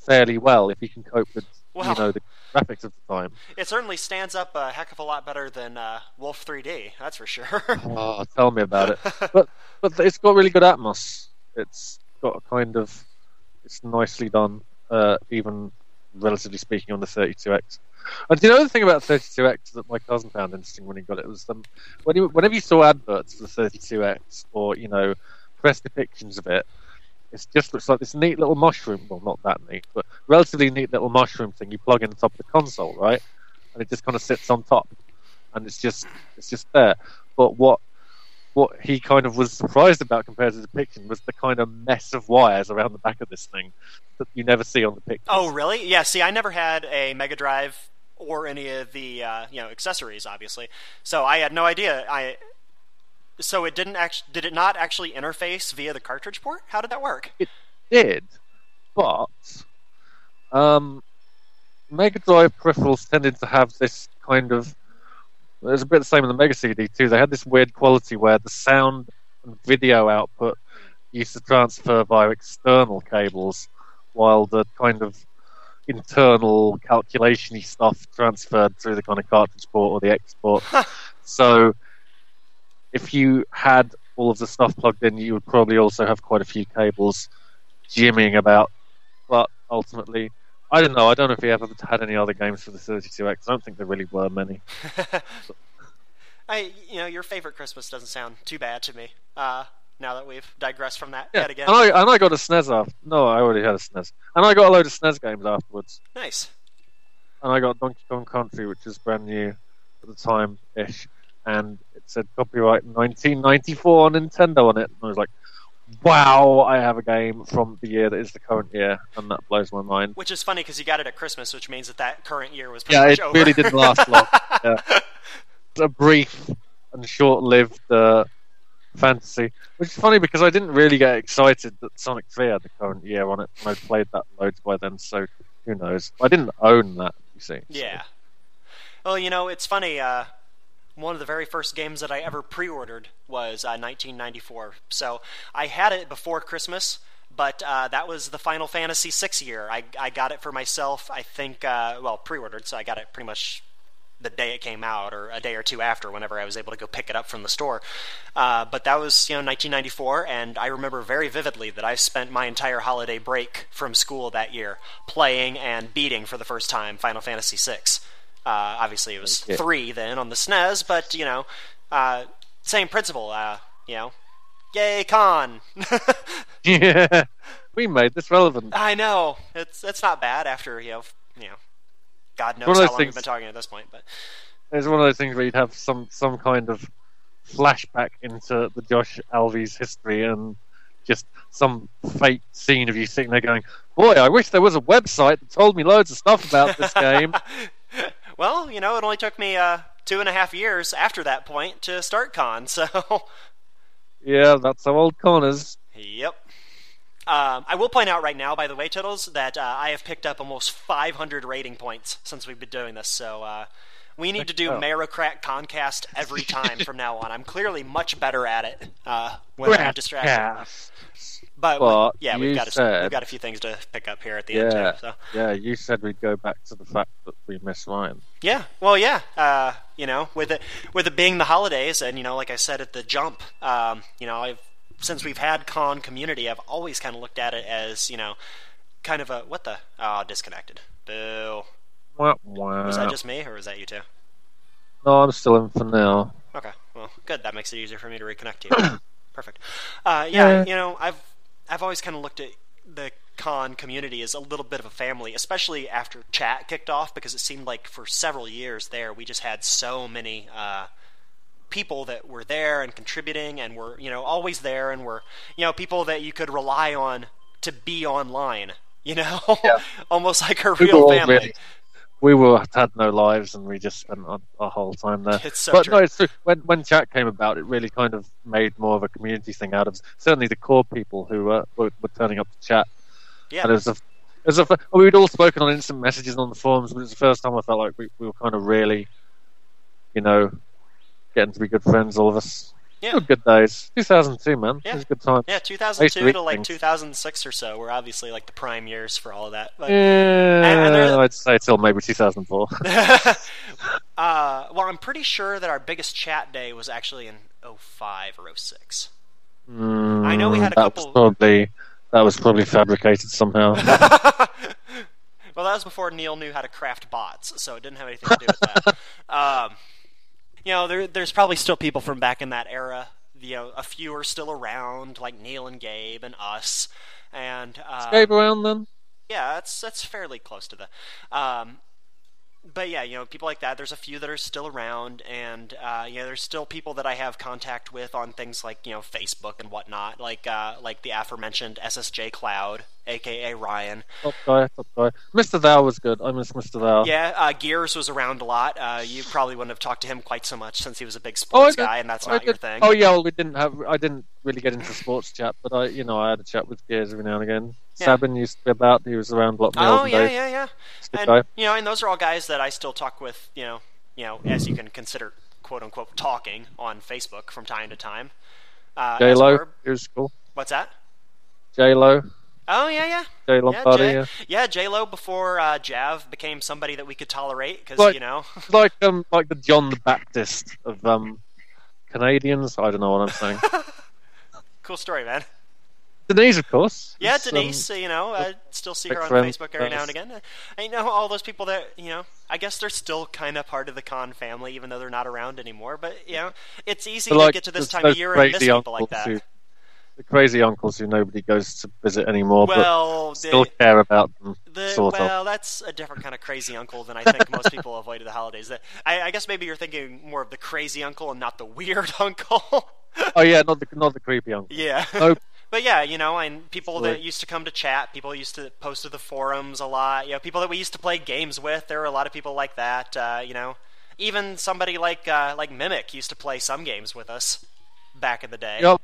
Speaker 2: fairly well if you can cope with
Speaker 1: Well-
Speaker 2: you know the graphics of the time.
Speaker 1: It certainly stands up a heck of a lot better than uh, Wolf 3D, that's for sure. (laughs)
Speaker 2: Oh, tell me about it. (laughs) But but it's got really good atmos. It's got a kind of it's nicely done, uh, even relatively speaking on the 32x. And do you know the thing about 32x that my cousin found interesting when he got it was um, when you, whenever you saw adverts for the 32x or you know press depictions of it, it just looks like this neat little mushroom. Well, not that neat, but relatively neat little mushroom thing you plug in the top of the console, right? And it just kind of sits on top, and it's just it's just there. But what what he kind of was surprised about compared to the depiction was the kind of mess of wires around the back of this thing that you never see on the picture.
Speaker 1: oh, really? Yeah, see, I never had a Mega Drive or any of the uh, you know accessories, obviously. So I had no idea. I so it didn't actually did it not actually interface via the cartridge port? How did that work?
Speaker 2: It did, but um, Mega Drive peripherals tended to have this kind of. It was a bit the same in the Mega CD too. They had this weird quality where the sound and video output used to transfer via external cables, while the kind of internal calculation-y stuff transferred through the kind of cartridge port or the export. so if you had all of the stuff plugged in, you would probably also have quite a few cables jimmying about. But ultimately, I don't know. I don't know if he ever had any other games for the 32X. I don't think there really were many. (laughs)
Speaker 1: I, you know, your favorite Christmas doesn't sound too bad to me. Uh, now that we've digressed from that
Speaker 2: Yeah,
Speaker 1: yet again.
Speaker 2: and I and I got a SNES after. No, I already had a SNES, and I got a load of SNES games afterwards.
Speaker 1: Nice.
Speaker 2: And I got Donkey Kong Country, which is brand new at the time ish, and it said copyright 1994 on Nintendo on it. And I was like, wow, I have a game from the year that is the current year, and that blows my mind.
Speaker 1: Which is funny because you got it at Christmas, which means that that current year was pretty
Speaker 2: Yeah, it
Speaker 1: over.
Speaker 2: really didn't last long. (laughs) Yeah. A brief and short-lived uh, fantasy, which is funny because I didn't really get excited that Sonic 3 had the current year on it, and I'd played that loads by then. So who knows? I didn't own that. You see? so-
Speaker 1: Yeah. Well, you know, it's funny. Uh, one of the very first games that I ever pre-ordered was uh, 1994. So I had it before Christmas, but uh, that was the Final Fantasy VI year. I, I got it for myself. I think, uh, well, pre-ordered, so I got it pretty much the day it came out, or a day or two after, whenever I was able to go pick it up from the store. Uh, but that was, you know, 1994, and I remember very vividly that I spent my entire holiday break from school that year playing and beating for the first time Final Fantasy VI. Uh, obviously, it was
Speaker 2: Okay.
Speaker 1: three then on the SNES, but you know, uh, same principle. Uh, you know, yay con! (laughs) (laughs)
Speaker 2: Yeah, we made this relevant.
Speaker 1: I know it's it's not bad after you know you know, God knows how long
Speaker 2: those
Speaker 1: we've been talking at this point, but
Speaker 2: It's one of those things where you'd have some some kind of flashback into the Josh Alves history and just some fake scene of you sitting there going, "Boy, I wish there was a website that told me loads of stuff about this (laughs) game."
Speaker 1: Well, you know, it only took me uh, two and a half years after that point to start con, (laughs) so
Speaker 2: yeah, that's how old con is.
Speaker 1: Yep. Um, I will point out right now, by the way, Tittles, that uh, I have picked up almost 500 rating points since we've been doing this. So uh, we need to do
Speaker 2: Oh.
Speaker 1: Mairocrat Concast every (laughs) time from now on. I'm clearly much better at it uh, when I'm distracted. But,
Speaker 2: But
Speaker 1: yeah, we've got a,
Speaker 2: said-
Speaker 1: we've got a few things to pick up here at the end.
Speaker 2: Yeah,
Speaker 1: Too, so.
Speaker 2: yeah. You said we'd go back to the fact that we miss Ryan.
Speaker 1: Yeah, well, yeah. Uh, you know, with it with it being the holidays, and you know, like I said at the jump, um, you know, I've since we've had con community, I've always kind of looked at it as you know, kind of a what the oh disconnected. Boo.
Speaker 2: Wah, wah.
Speaker 1: Was that just me, or was that you too?
Speaker 2: No, I'm still in for now.
Speaker 1: Okay, well, good. That makes it easier for me to reconnect to you. (coughs) Perfect. Uh, yeah,
Speaker 2: Yeah.
Speaker 1: you know, I've I've always kind of looked at the con community as a little bit of a family, especially after chat kicked off, because it seemed like for several years there we just had so many uh, people that were there and contributing and were you know always there and were you know people that you could rely on to be online. You know, (laughs) almost like a real family.
Speaker 2: really- we were had no lives, and we just spent our, our whole time there.
Speaker 1: It's so
Speaker 2: but
Speaker 1: true.
Speaker 2: no, it's true. When when chat came about, it really kind of made more of a community thing out of certainly the core people who uh, were, were turning up to chat.
Speaker 1: Yeah.
Speaker 2: And it was a, it was a, we'd all spoken on instant messages on the forums, but it was the first time I felt like we, we were kind of really, you know, getting to be good friends, all of us.
Speaker 1: Yeah.
Speaker 2: Good days. 2002, man.
Speaker 1: Yeah.
Speaker 2: It was a good time.
Speaker 1: Yeah,
Speaker 2: I used to
Speaker 1: 2002
Speaker 2: read
Speaker 1: to like
Speaker 2: things.
Speaker 1: 2006 or so were obviously like the prime years for all of that. But,
Speaker 2: Yeah,
Speaker 1: and there-
Speaker 2: I'd say till maybe 2004. (laughs) (laughs)
Speaker 1: uh, well, I'm pretty sure that our biggest chat day was actually in 05 or 06. I know we had a
Speaker 2: Mm, that
Speaker 1: couple-
Speaker 2: Was probably that was probably fabricated somehow. (laughs)
Speaker 1: Well, that was before Neil knew how to craft bots, so it didn't have anything to do with that. um, you know, there, there's probably still people from back in that era. You know, a few are still around, like Neil and Gabe and us, and uh,
Speaker 2: Gabe around then.
Speaker 1: yeah, that's that's fairly close to the. Um, but yeah, you know, people like that. There's a few that are still around, and uh, you know, there's still people that I have contact with on things like you know Facebook and whatnot, like uh, like the aforementioned SSJ Cloud, aka Ryan.
Speaker 2: Top guy, top guy. Mr. Thou was good. I miss Mr. Thou.
Speaker 1: Yeah, uh, Gears was around a lot. Uh, you probably wouldn't have talked to him quite so much since he was a big
Speaker 2: Oh,
Speaker 1: sports
Speaker 2: did-
Speaker 1: guy, and that's not your thing.
Speaker 2: Oh yeah, well, we didn't have. I didn't really get into sports chat, but I, you know, I had a chat with Gears every now and again.
Speaker 1: Yeah.
Speaker 2: Sabin used to be about. He was around a lot
Speaker 1: Oh yeah, yeah, yeah.
Speaker 2: He's a good
Speaker 1: And
Speaker 2: guy.
Speaker 1: you know, and those are all guys that I still talk with. You know, you know, as you can consider quote unquote talking on Facebook from time to time. Uh,
Speaker 2: J Lo, was cool.
Speaker 1: What's that?
Speaker 2: J Lo,
Speaker 1: Oh yeah, yeah,
Speaker 2: J
Speaker 1: yeah. J,
Speaker 2: Yeah,
Speaker 1: yeah, J Lo before uh, Jav became somebody that we could tolerate because
Speaker 2: Like-
Speaker 1: you know. (laughs)
Speaker 2: Like um, like the John the Baptist of um, Canadians. I don't know what I'm saying. (laughs)
Speaker 1: cool story, man.
Speaker 2: Denise, of course.
Speaker 1: Yeah,
Speaker 2: um,
Speaker 1: Denise. you know, I still see her on
Speaker 2: friend
Speaker 1: Facebook every now and again. I know all those people that you know. I guess they're still kind of part of the con family, even though they're not around anymore. But you know, it's easy
Speaker 2: but,
Speaker 1: to
Speaker 2: like,
Speaker 1: get to this time of year and miss people like that.
Speaker 2: Who, the crazy uncles who nobody goes to visit anymore,
Speaker 1: well,
Speaker 2: but still
Speaker 1: the,
Speaker 2: care about them.
Speaker 1: the
Speaker 2: sort of.
Speaker 1: well, that's a different kind of crazy uncle than I think most people avoid at the holidays. That I, I guess maybe you're thinking more of the crazy uncle and not the weird (laughs) uncle.
Speaker 2: Oh yeah, not the not the creepy uncle.
Speaker 1: yeah.
Speaker 2: Nope.
Speaker 1: But yeah, you know, and people that used to come to chat, people used to post to the forums a lot. You know, people that we used to play games with. There were a lot of people like that. Uh, you know, even somebody like uh, like Mimic used to play some games with us back in the day.
Speaker 2: Yep.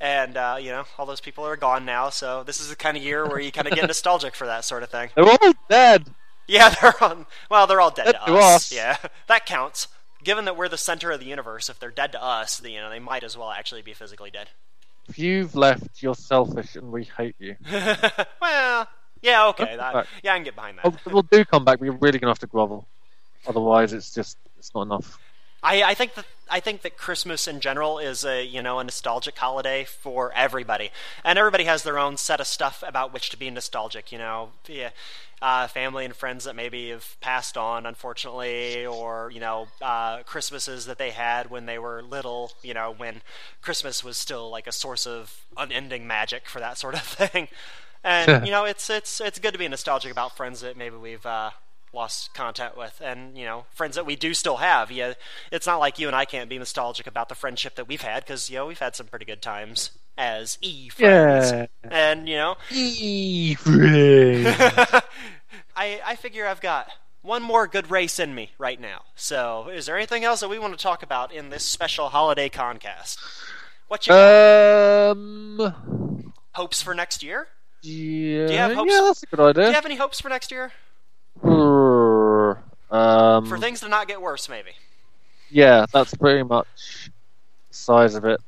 Speaker 1: And uh, you know, all those people are gone now. So this is the kind of year where you kind of get (laughs) nostalgic for that sort of thing.
Speaker 2: They're all dead.
Speaker 1: Yeah, (laughs) they're on. Well, they're all dead to
Speaker 2: to
Speaker 1: us.
Speaker 2: us.
Speaker 1: Yeah, that counts. Given that we're the center of the universe, if they're dead to us, you know they might as well actually be physically dead.
Speaker 2: If you've left, you're selfish, and we hate you. (laughs)
Speaker 1: well, yeah, okay, that, yeah, I can get behind that.
Speaker 2: Oh, we'll do come back, but you're really gonna have to grovel. Otherwise, it's just it's not enough.
Speaker 1: I, I think that I think that Christmas in general is a you know a nostalgic holiday for everybody, and everybody has their own set of stuff about which to be nostalgic. You know, yeah, uh, family and friends that maybe have passed on, unfortunately, or you know, uh, Christmases that they had when they were little. You know, when Christmas was still like a source of unending magic for that sort of (laughs) thing. And you know, it's it's it's good to be nostalgic about friends that maybe we've uh, lost contact with, and you know, friends that we do still have. Yeah, it's not like you and I can't be nostalgic about the friendship that we've had because you know we've had some pretty good times as e friends,
Speaker 2: Yeah.
Speaker 1: and you know,
Speaker 2: Evening. (laughs)
Speaker 1: I I figure I've got one more good race in me right now. So, is there anything else that we want to talk about in this special holiday concast? What you got?
Speaker 2: um.
Speaker 1: hopes for next year?
Speaker 2: Yeah,
Speaker 1: have hopes-
Speaker 2: yeah, that's a good idea Do
Speaker 1: you have any hopes for next year?
Speaker 2: Um,
Speaker 1: For things to not get worse, maybe.
Speaker 2: yeah, that's pretty much the size of it.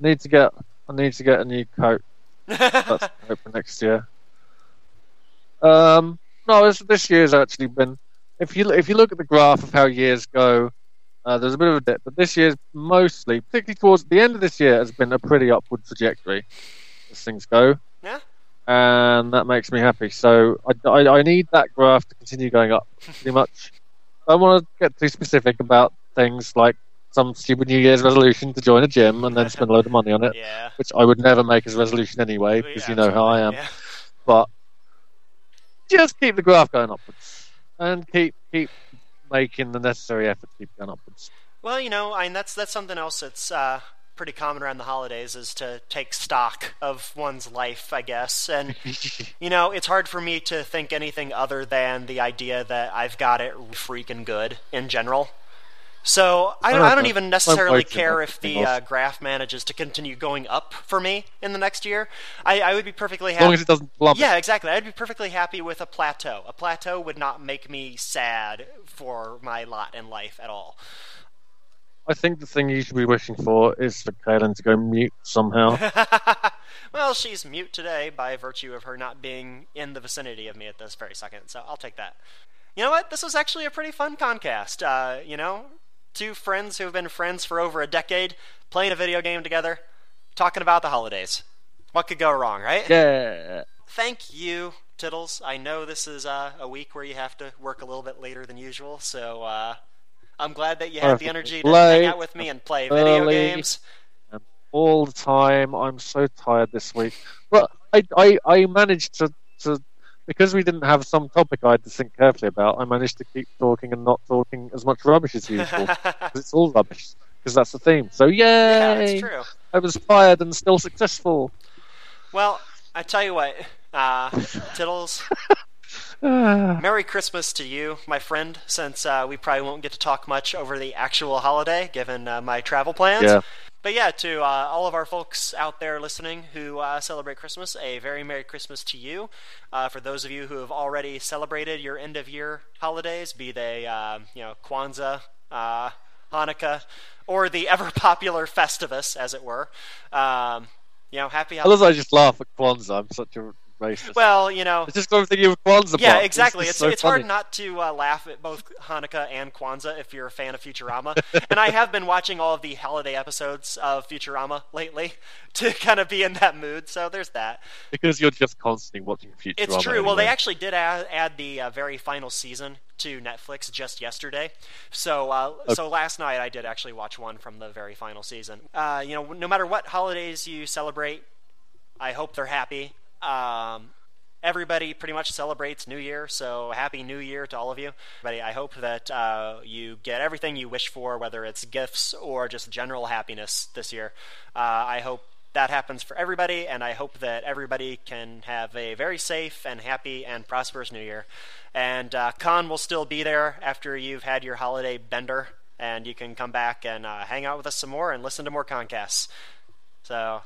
Speaker 2: Need to get. I need to get a new coat. That's (laughs) hope for next year. Um, no, this, this year's actually been. If you if you look at the graph of how years go, uh, there's a bit of a dip, but this year's mostly, particularly towards the end of this year, has been a pretty upward trajectory as things go.
Speaker 1: Yeah.
Speaker 2: and that makes me happy. So I, I, I need that graph to continue going up, pretty (laughs) much. I don't want to get too specific about things like some stupid New Year's resolution to join a gym and then spend a load of money on it,
Speaker 1: Yeah.
Speaker 2: which I would never make as a resolution anyway, because you know how I am.
Speaker 1: Yeah.
Speaker 2: But just keep the graph going upwards, and keep keep making the necessary effort to keep going upwards.
Speaker 1: Well, you know, I mean, that's that's something else that's uh, pretty common around the holidays is to take stock of one's life, I guess. And (laughs) you know, it's hard for me to think anything other than the idea that I've got it freaking good in general. So I don't, I don't even necessarily care if the uh, graph manages to continue going up for me in the next year. I, I would be perfectly
Speaker 2: As long
Speaker 1: happy.
Speaker 2: as it doesn't plummet.
Speaker 1: Yeah, exactly. I'd be perfectly happy with a plateau. A plateau would not make me sad for my lot in life at all.
Speaker 2: I think the thing you should be wishing for is for Kaylin to go mute somehow. (laughs)
Speaker 1: well, she's mute today by virtue of her not being in the vicinity of me at this very second, so I'll take that. You know what? This was actually a pretty fun concast. Uh, you know, two friends who have been friends for over a decade playing a video game together, talking about the holidays. What could go wrong, right?
Speaker 2: yeah.
Speaker 1: Thank you, Tittles. I know this is uh, a week where you have to work a little bit later than usual, so uh, I'm glad that you had the energy to hang out with me and play video games.
Speaker 2: all the time. I'm so tired this week. But I, I, I managed to, to, because we didn't have some topic I had to think carefully about, I managed to keep talking and not talking as much rubbish as usual. (laughs) it's all rubbish, because that's the theme. So, yay!
Speaker 1: yeah, that's true.
Speaker 2: I was fired and still successful.
Speaker 1: Well, I tell you what, uh, (laughs) Tittles,
Speaker 2: Ah,
Speaker 1: Merry Christmas to you, my friend, since uh, we probably won't get to talk much over the actual holiday given uh, my travel plans.
Speaker 2: Yeah.
Speaker 1: But yeah, to uh, all of our folks out there listening who uh, celebrate Christmas, a very Merry Christmas to you. Uh, for those of you who have already celebrated your end of year holidays, be they uh, you know Kwanzaa, uh, Hanukkah, or the (laughs) ever popular Festivus, as it were. Um, you know, happy holidays.
Speaker 2: I just laugh at Kwanzaa. I'm such a racist.
Speaker 1: Well, you know,
Speaker 2: it's just everything you Kwanzaa.
Speaker 1: yeah, exactly. It's
Speaker 2: so
Speaker 1: it's hard not to uh, laugh at both Hanukkah and Kwanzaa if you're a fan of Futurama. and I have been watching all of the holiday episodes of Futurama lately (laughs) to kind of be in that mood. So there's that.
Speaker 2: because you're just constantly watching Futurama.
Speaker 1: It's true. Well, they actually did add, add the uh, very final season to Netflix just yesterday. So, uh, so last night I did actually watch one from the very final season. Uh, you know, no matter what holidays you celebrate, I hope they're happy. Um, everybody pretty much celebrates New Year, so happy New Year to all of you. But I hope that uh, you get everything you wish for, whether it's gifts or just general happiness this year. Uh, I hope that happens for everybody, and I hope that everybody can have a very safe and happy and prosperous New Year. And uh, CoN will still be there after you've had your holiday bender, and you can come back and uh, hang out with us some more and listen to more Concasts. So,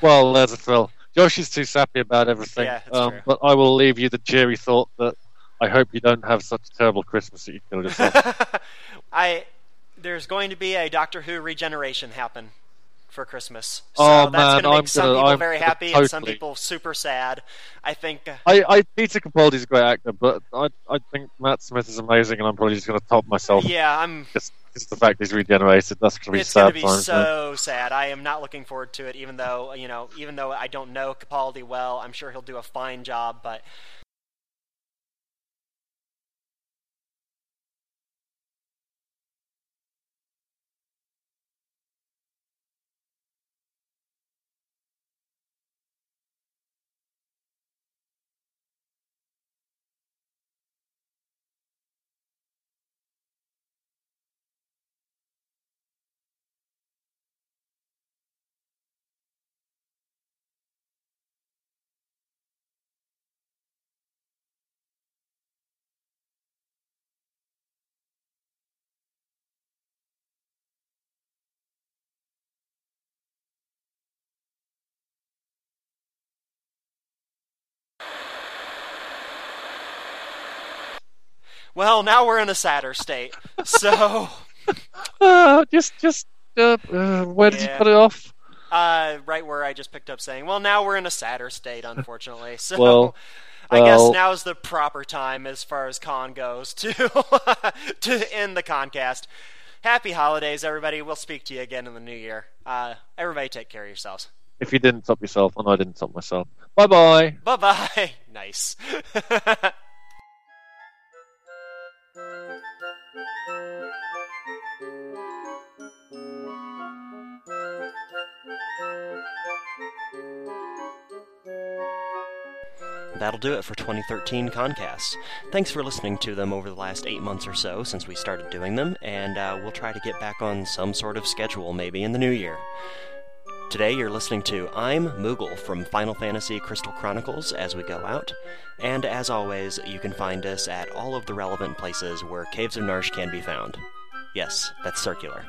Speaker 2: Well, there's a thrill. Josh is too sappy about everything.
Speaker 1: Yeah,
Speaker 2: um. But I will leave you the cheery thought that I hope you don't have such a terrible Christmas that you kill yourself. (laughs)
Speaker 1: I there's going to be a Doctor Who regeneration happen for Christmas. So
Speaker 2: Oh,
Speaker 1: that's going to make
Speaker 2: I'm
Speaker 1: some
Speaker 2: gonna-
Speaker 1: people
Speaker 2: I'm
Speaker 1: very happy and some people super sad. I think uh,
Speaker 2: I, I Peter Capaldi's a great actor, but I I think Matt Smith is amazing, and I'm probably just going to top myself.
Speaker 1: yeah, I'm
Speaker 2: just the fact he's regenerated. That's going to be
Speaker 1: it's gonna be so sad. I am not looking forward to it even though, you know, even though I don't know Capaldi well, I'm sure he'll do a fine job, but well, now we're in a sadder state. So,
Speaker 2: Uh, just just uh, uh, where did
Speaker 1: Yeah.
Speaker 2: you put it off?
Speaker 1: uh, right where I just picked up saying, well, now we're in a sadder state, unfortunately. So,
Speaker 2: Well,
Speaker 1: I guess
Speaker 2: now
Speaker 1: is the proper time as far as con goes to (laughs) to end the concast. Happy holidays, everybody. We'll speak to you again in the new year. Uh, everybody, take care of yourselves.
Speaker 2: If you didn't top yourself, and I didn't top myself. Bye bye.
Speaker 1: Bye bye. (laughs) nice. (laughs) That'll do it for 2013 Concasts. Thanks for listening to them over the last eight months or so since we started doing them, and uh, we'll try to get back on some sort of schedule maybe in the new year. Today you're listening to I'm Moogle from Final Fantasy Crystal Chronicles as we go out, and as always, you can find us at all of the relevant places where Caves of Narshe can be found. Yes, that's circular.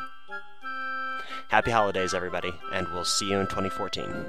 Speaker 1: Happy holidays, everybody, and we'll see you in 2014.